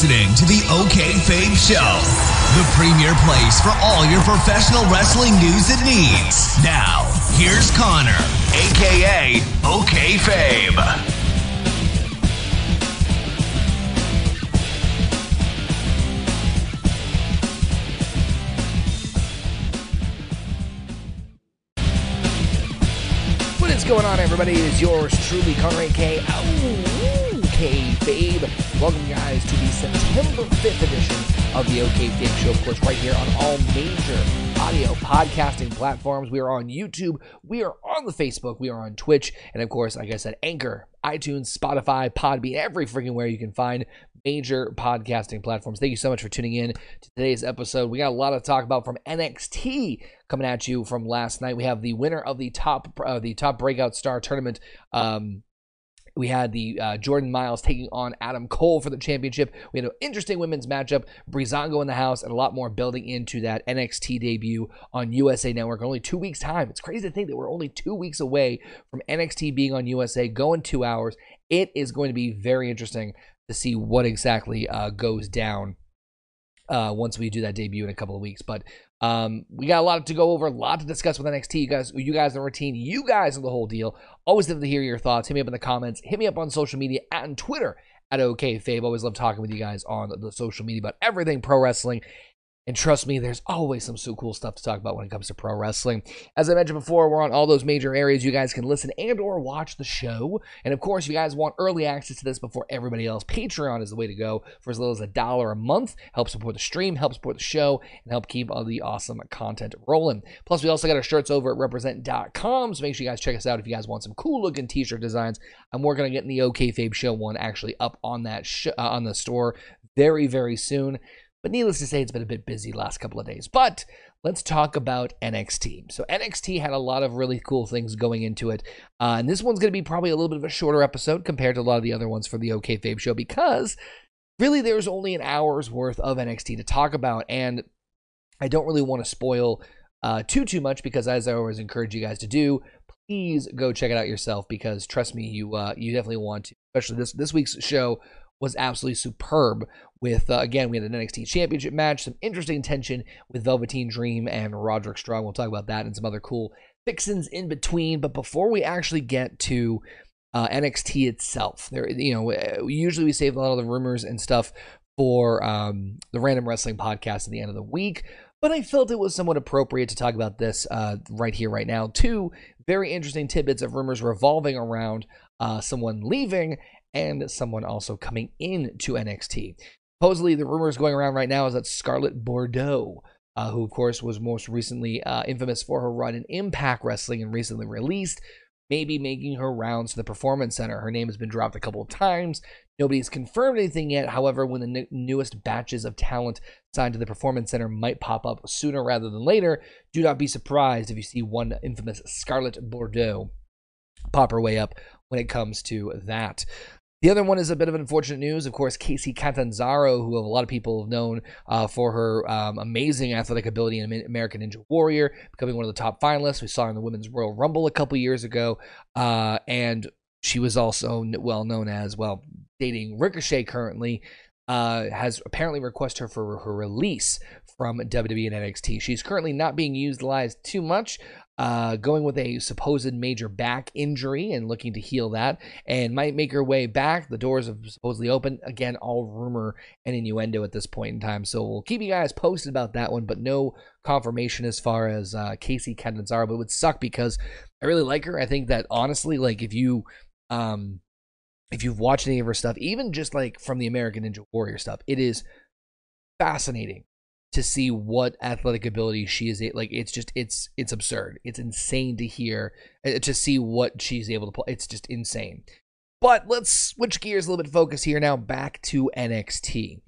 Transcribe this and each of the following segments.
listening to the OK Fabe Show, the premier place for all your professional wrestling news and needs. Now, here's Connor, aka OK Fabe. What is going on, everybody? It is yours truly, Connor A.K. OK Fabe. Welcome, guys, to the September 5th edition of the OK Fabe Show. Of course, right here on all major audio podcasting platforms. We are on YouTube. We are on the Facebook. We are on Twitch. And, of course, like I said, Anchor, iTunes, Spotify, Podbean, every freaking where you can find major podcasting platforms. Thank you so much for tuning in to today's episode. We got a lot to talk about from NXT coming at you from last night. We have the winner of the top uh, the top breakout star tournament. Um, we had the uh, Jordan Myles taking on Adam Cole for the championship. We had an interesting women's matchup, Breezango in the house, and a lot more building into that NXT debut on USA Network. Only two weeks' time. It's crazy to think that we're only two weeks away from NXT being on USA, going two hours. It is going to be very interesting to see what exactly uh, goes down uh, once we do that debut in a couple of weeks. But um, we got a lot to go over, a lot to discuss with NXT. You guys, you guys in the routine, you guys in the whole deal. Always love to hear your thoughts. Hit me up in the comments. Hit me up on social media and Twitter at OKFabe. Always love talking with you guys on the social media about everything pro wrestling. And trust me, there's always some so cool stuff to talk about when it comes to pro wrestling. As I mentioned before, we're on all those major areas. You guys can listen and or watch the show. And of course, if you guys want early access to this before everybody else, Patreon is the way to go for as little as a dollar a month. Help support the stream, help support the show, and help keep all the awesome content rolling. Plus, we also got our shirts over at represent.com. So make sure you guys check us out if you guys want some cool looking t-shirt designs. I'm working on getting the OK Fabe Show one actually up on that sh- uh, on the store very, very soon. But needless to say, it's been a bit busy last couple of days. But let's talk about NXT. So NXT had a lot of really cool things going into it, uh, and this one's going to be probably a little bit of a shorter episode compared to a lot of the other ones for the OK Fabe show because really there's only an hour's worth of NXT to talk about, and I don't really want to spoil uh, too too much because as I always encourage you guys to do, please go check it out yourself because trust me, you uh, you definitely want to. Especially this this week's show was absolutely superb. With uh, again, we had an NXT Championship match, some interesting tension with Velveteen Dream and Roderick Strong. We'll talk about that and some other cool fixins in between. But before we actually get to uh, NXT itself, there, you know, usually we save a lot of the rumors and stuff for um, the Random Wrestling podcast at the end of the week. But I felt it was somewhat appropriate to talk about this uh, right here, right now. Two very interesting tidbits of rumors revolving around uh, someone leaving and someone also coming in to NXT. Supposedly, the rumors going around right now is that Scarlett Bordeaux, uh, who of course was most recently uh, infamous for her run in Impact Wrestling and recently released, may be making her rounds to the Performance Center. Her name has been dropped a couple of times. Nobody's confirmed anything yet. However, when the n- newest batches of talent signed to the Performance Center might pop up sooner rather than later, do not be surprised if you see one infamous Scarlett Bordeaux pop her way up when it comes to that. The other one is a bit of unfortunate news. Of course, Kacy Catanzaro, who a lot of people have known uh, for her um, amazing athletic ability in American Ninja Warrior, becoming one of the top finalists. We saw her in the Women's Royal Rumble a couple years ago. Uh, and she was also well known as, well, dating Ricochet currently. Uh, has apparently requested her for her release from WWE and NXT. She's currently not being utilized too much, uh, going with a supposed major back injury and looking to heal that, and might make her way back. The doors have supposedly opened. Again, all rumor and innuendo at this point in time. So we'll keep you guys posted about that one, but no confirmation as far as uh, Kacy Catanzaro. But it would suck because I really like her. I think that honestly, like if you, um, if you've watched any of her stuff, even just like from the American Ninja Warrior stuff, it is fascinating to see what athletic ability she is like it's just it's it's absurd. It's insane to hear uh, to see what she's able to play it's just insane. But let's switch gears a little bit focus here now back to NXT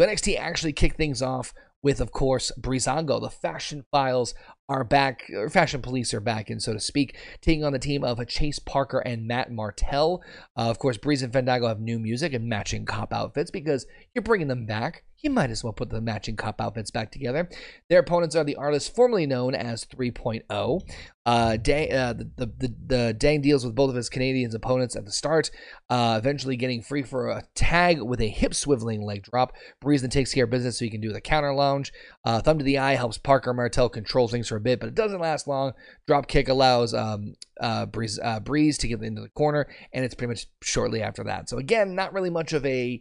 NXT actually kicked things off with of course Breezango. The fashion files are back or fashion police are back in so to speak taking on the team of Chase Parker and Matt Martel. Uh, of course Breeze and Fandango have new music and matching cop outfits because you're bringing them back you might as well put the matching cup outfits back together. Their opponents are the artists formerly known as 3.0. Uh, Dang, uh, the, the, the, the, Dang deals with both of his Canadians opponents at the start, uh, eventually getting free for a tag with a hip swiveling leg drop. Breeze then takes care of business so he can do the counter lounge. Uh, thumb to the eye helps Parker Martel control things for a bit, but it doesn't last long. Drop kick allows um, uh, Breeze, uh, Breeze to get into the corner, and it's pretty much shortly after that. So, again, not really much of a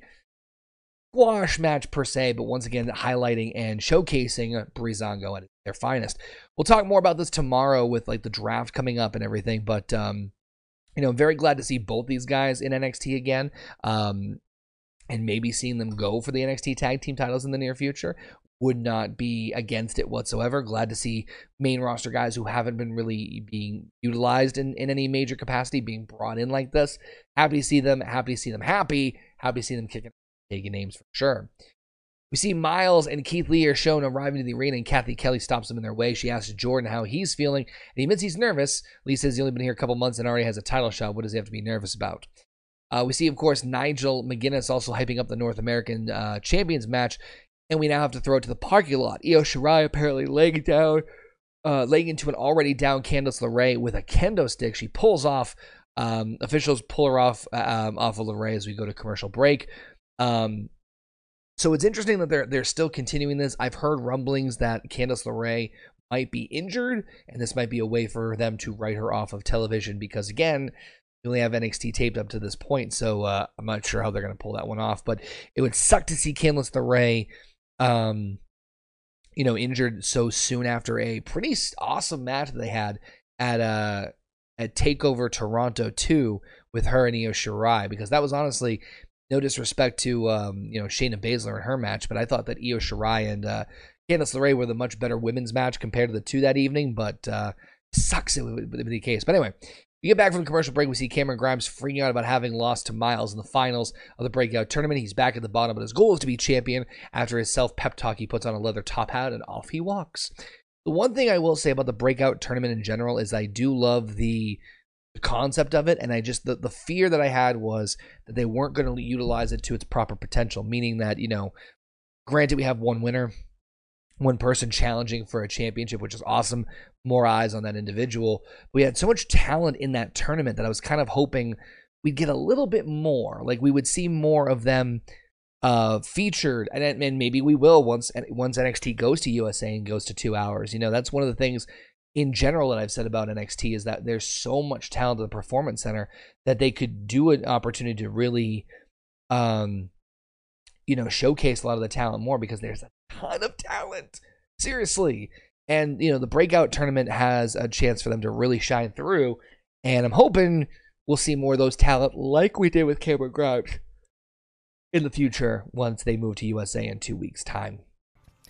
squash match per se, but once again, highlighting and showcasing Breezango at their finest. We'll talk more about this tomorrow with like the draft coming up and everything, but um, you know, very glad to see both these guys in NXT again. Um, and maybe seeing them go for the NXT tag team titles in the near future would not be against it whatsoever. Glad to see main roster guys who haven't been really being utilized in, in any major capacity being brought in like this. Happy to see them, happy to see them happy, happy to see them kicking taking names for sure. We see Myles and Keith Lee are shown arriving to the arena, and Cathy Kelly stops them in their way. She asks Jordan how he's feeling, and he admits he's nervous. Lee says he's only been here a couple months and already has a title shot. What does he have to be nervous about? Uh, we see, of course, Nigel McGuinness also hyping up the North American uh, Champions match, and we now have to throw it to the parking lot. Io Shirai apparently laying down, uh, laying into an already down Candice LeRae with a kendo stick. She pulls off. Um, officials pull her off uh, um, off of LeRae as we go to commercial break. Um, so it's interesting that they're they're still continuing this. I've heard rumblings that Candice LeRae might be injured, and this might be a way for them to write her off of television because again, we only have NXT taped up to this point, so uh, I'm not sure how they're going to pull that one off. But it would suck to see Candice LeRae, um, you know, injured so soon after a pretty awesome match that they had at uh at Takeover Toronto 2 with her and Io Shirai because that was honestly no disrespect to um, you know Shayna Baszler and her match, but I thought that Io Shirai and uh, Candice LeRae were the much better women's match compared to the two that evening. But uh, sucks it would be the case. But anyway, we get back from the commercial break. We see Cameron Grimes freaking out about having lost to Myles in the finals of the breakout tournament. He's back at the bottom, but his goal is to be champion. After his self pep talk, he puts on a leather top hat and off he walks. The one thing I will say about the breakout tournament in general is I do love the the concept of it and i just the, the fear that i had was that they weren't going to utilize it to its proper potential meaning that you know granted we have one winner one person challenging for a championship which is awesome more eyes on that individual we had so much talent in that tournament that i was kind of hoping we'd get a little bit more like we would see more of them uh, featured, and, and maybe we will once once NXT goes to USA and goes to two hours. You know, that's one of the things in general that I've said about NXT is that there's so much talent at the Performance Center that they could do an opportunity to really, um, you know, showcase a lot of the talent more because there's a ton of talent. Seriously. And, you know, the breakout tournament has a chance for them to really shine through. And I'm hoping we'll see more of those talent like we did with Cameron Grimes in the future once they move to USA in two weeks' time.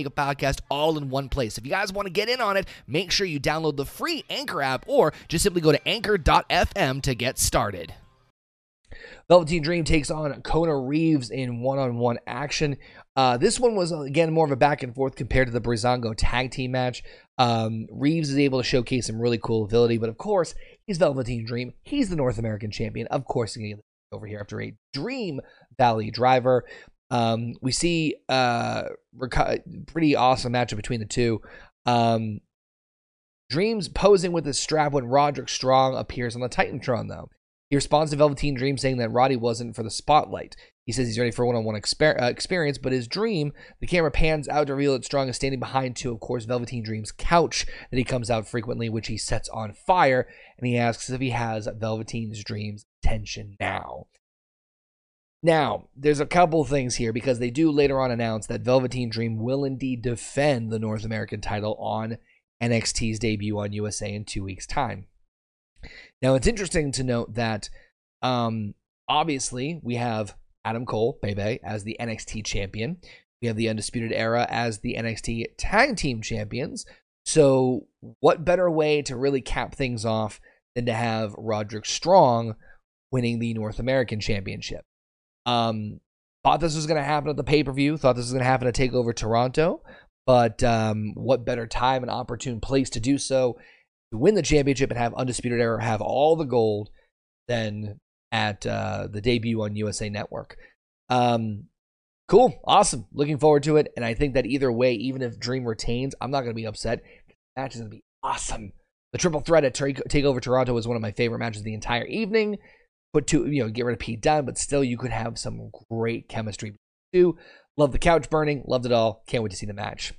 make a podcast all in one place. If you guys want to get in on it, make sure you download the free Anchor app or just simply go to anchor.fm to get started. Velveteen Dream takes on Kona Reeves in one on one action. Uh, this one was, again, more of a back and forth compared to the Breezango tag team match. Um, Reeves is able to showcase some really cool ability, but of course, he's Velveteen Dream. He's the North American champion. Of course, he's going to get over here after a Dream Valley driver. Um, we see uh, pretty awesome matchup between the two. Um, Dreams posing with his strap when Roderick Strong appears on the Titantron, though. He responds to Velveteen Dream saying that Roddy wasn't for the spotlight. He says he's ready for one on one experience, but his dream, the camera pans out to reveal that Strong is standing behind to, of course, Velveteen Dream's couch that he comes out frequently, which he sets on fire, and he asks if he has Velveteen's Dream's attention now. Now, there's a couple things here because they do later on announce that Velveteen Dream will indeed defend the North American title on NXT's debut on USA in two weeks' time. Now, it's interesting to note that um, obviously we have Adam Cole, Bebe, as the NXT champion. We have the Undisputed Era as the NXT Tag Team Champions. So, what better way to really cap things off than to have Roderick Strong winning the North American Championship? Um, thought this was going to happen at the pay per view. Thought this was going to happen at Takeover Toronto. But um, what better time and opportune place to do so to win the championship and have Undisputed Era have all the gold than at uh, the debut on USA Network. Um, cool, awesome. Looking forward to it. And I think that either way, even if Dream retains, I'm not going to be upset. The match is going to be awesome. The triple threat at Takeover Toronto was one of my favorite matches of the entire evening. Put two, you know, get rid of Pete Dunne, but still, you could have some great chemistry too. Love the couch burning, loved it all. Can't wait to see the match.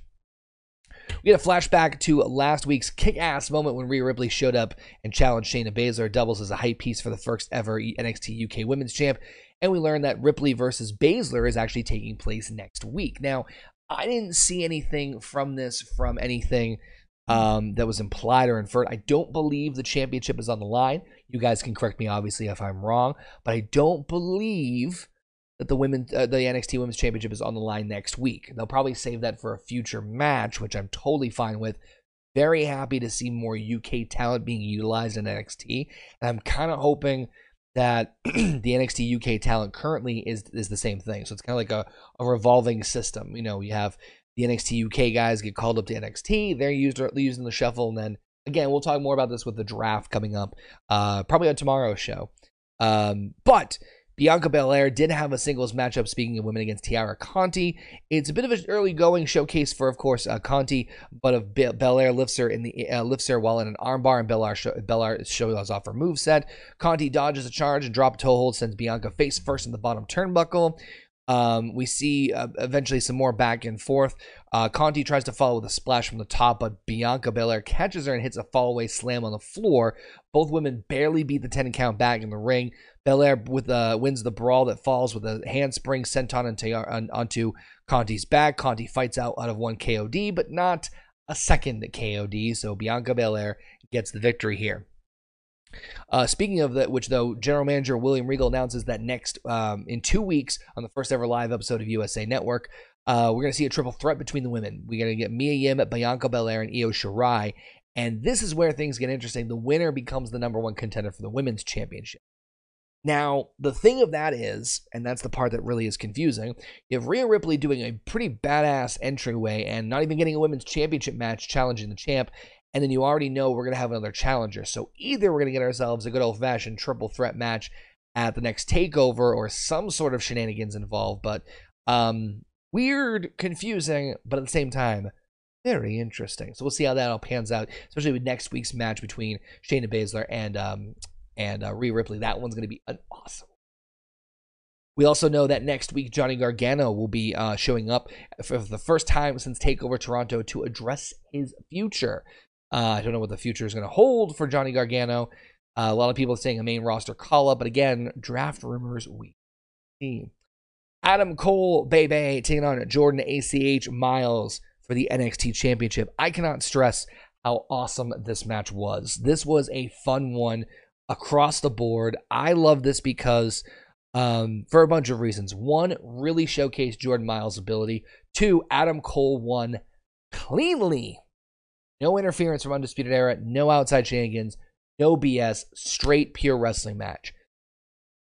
We get a flashback to last week's kick ass moment when Rhea Ripley showed up and challenged Shayna Baszler, doubles as a hype piece for the first ever NXT UK Women's Champ. And we learned that Ripley versus Baszler is actually taking place next week. Now, I didn't see anything from this from anything um, that was implied or inferred. I don't believe the championship is on the line. You guys can correct me, obviously, if I'm wrong, but I don't believe that the women, uh, the NXT Women's Championship is on the line next week. They'll probably save that for a future match, which I'm totally fine with. Very happy to see more UK talent being utilized in NXT, and I'm kind of hoping that the NXT UK talent currently is is the same thing. So it's kind of like a, a revolving system. You know, you have the NXT UK guys get called up to NXT, they're used using the shuffle, and then again, we'll talk more about this with the draft coming up, uh, probably on tomorrow's show. Um, but Bianca Belair did have a singles matchup, speaking of women, against Taynara Conti. It's a bit of an early going showcase for, of course, uh, Conti, but of Be- Belair lifts her in the uh, lifts her while in an armbar, and Belair, Belair shows off her move set. Conti dodges a charge and drop toe hold, sends Bianca face first in the bottom turnbuckle. Um, we see uh, eventually some more back and forth. Uh, Conti tries to follow with a splash from the top, but Bianca Belair catches her and hits a fallaway slam on the floor. Both women barely beat the 10 count back in the ring. Belair with uh, wins the brawl that falls with a handspring senton into, on, onto Conti's back. Conti fights out out of one KOD, but not a second KOD. So Bianca Belair gets the victory here. Uh, speaking of that, which though, General Manager William Regal announces that next um, in two weeks on the first ever live episode of USA Network, uh, we're going to see a triple threat between the women. We're going to get Mia Yim, Bianca Belair, and Io Shirai. And this is where things get interesting. The winner becomes the number one contender for the women's championship. Now, the thing of that is, and that's the part that really is confusing, you have Rhea Ripley doing a pretty badass entryway and not even getting a women's championship match challenging the champ, and then you already know we're going to have another challenger. So either we're going to get ourselves a good old fashioned triple threat match at the next takeover or some sort of shenanigans involved, but um, weird, confusing, but at the same time, very interesting. So we'll see how that all pans out, especially with next week's match between Shayna Baszler and um, and uh, Rhea Ripley. That one's going to be an awesome. We also know that next week Johnny Gargano will be uh, showing up for the first time since Takeover Toronto to address his future. Uh, I don't know what the future is going to hold for Johnny Gargano. Uh, a lot of people saying a main roster call up, but again, draft rumors we see. Adam Cole, baby, taking on Jordan ACH Myles for the NXT Championship. I cannot stress how awesome this match was. This was a fun one across the board. I love this because um, for a bunch of reasons. One, really showcased Jordan Myles' ability. Two, Adam Cole won cleanly no interference from Undisputed Era, no outside shenanigans, no BS, straight pure wrestling match.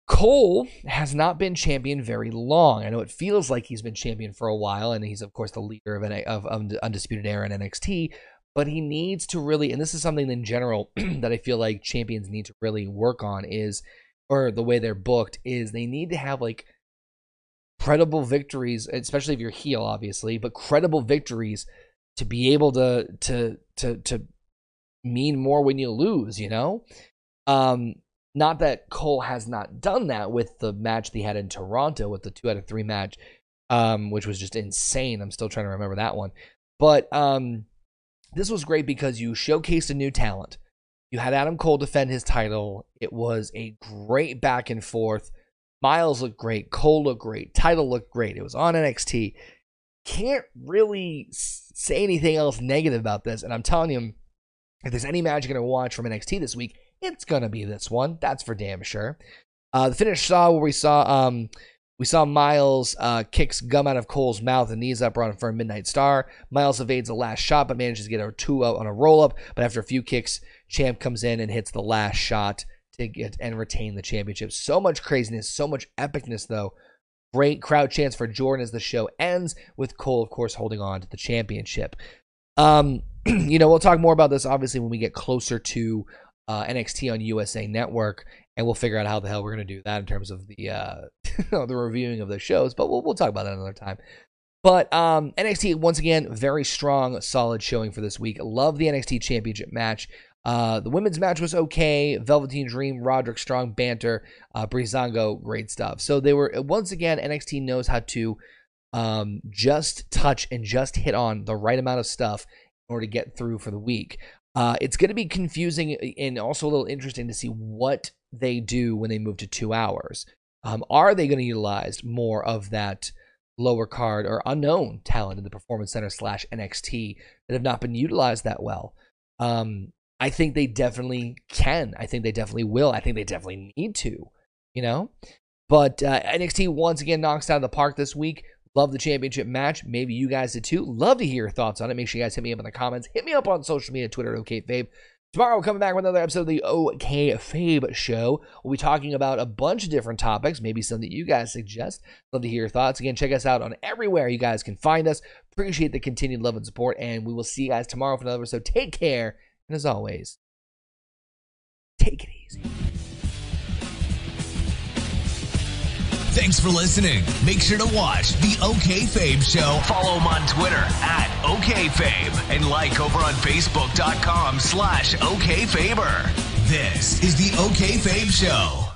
Cole has not been champion very long. I know it feels like he's been champion for a while, and he's, of course, the leader of, of, Undisputed Era in NXT, but he needs to really, and this is something in general that I feel like champions need to really work on is, or the way they're booked, is they need to have like credible victories, especially if you're heel, obviously, but credible victories to be able to to to to mean more when you lose, you know? Um not that Cole has not done that with the match they had in Toronto with the 2 out of 3 match um which was just insane. I'm still trying to remember that one. But um this was great because you showcased a new talent. You had Adam Cole defend his title. It was a great back and forth. Myles looked great. Cole looked great. Title looked great. It was on NXT can't really say anything else negative about this. And I'm telling you, if there's any match you're going to watch from NXT this week, it's going to be this one. That's for damn sure. Uh, the finish saw where we saw um, We saw Myles uh, kicks gum out of Cole's mouth and knees up run for a Midnight Star. Myles evades the last shot but manages to get a two out on a roll up. But after a few kicks, Champ comes in and hits the last shot to get and retain the championship. So much craziness, so much epicness, though. Great crowd chance for Jordan as the show ends, with Cole, of course, holding on to the championship. Um, you know, we'll talk more about this obviously when we get closer to uh, NXT on USA Network, and we'll figure out how the hell we're going to do that in terms of the uh, the reviewing of the shows. But we'll we'll talk about that another time. But um, NXT once again very strong, solid showing for this week. Love the NXT Championship match. Uh, the women's match was okay. Velveteen Dream, Roderick Strong, banter, uh, Breezango, great stuff. So they were once again NXT knows how to um, just touch and just hit on the right amount of stuff in order to get through for the week. Uh, it's going to be confusing and also a little interesting to see what they do when they move to two hours. Um, are they going to utilize more of that lower card or unknown talent in the Performance Center slash NXT that have not been utilized that well? Um, I think they definitely can. I think they definitely will. I think they definitely need to, you know? But uh, NXT once again knocks out of the park this week. Love the championship match. Maybe you guys did too. Love to hear your thoughts on it. Make sure you guys hit me up in the comments. Hit me up on social media, Twitter, OKFabe. Tomorrow, we're coming back with another episode of the OK Fabe Show. We'll be talking about a bunch of different topics, maybe some that you guys suggest. Love to hear your thoughts. Again, check us out on everywhere you guys can find us. Appreciate the continued love and support, and we will see you guys tomorrow for another episode. Take care. And as always, take it easy. Thanks for listening. Make sure to watch the OK Fabe Show. Follow him on Twitter at OKFabe and like over on Facebook.com slash OKFaber. This is the OK Fabe Show.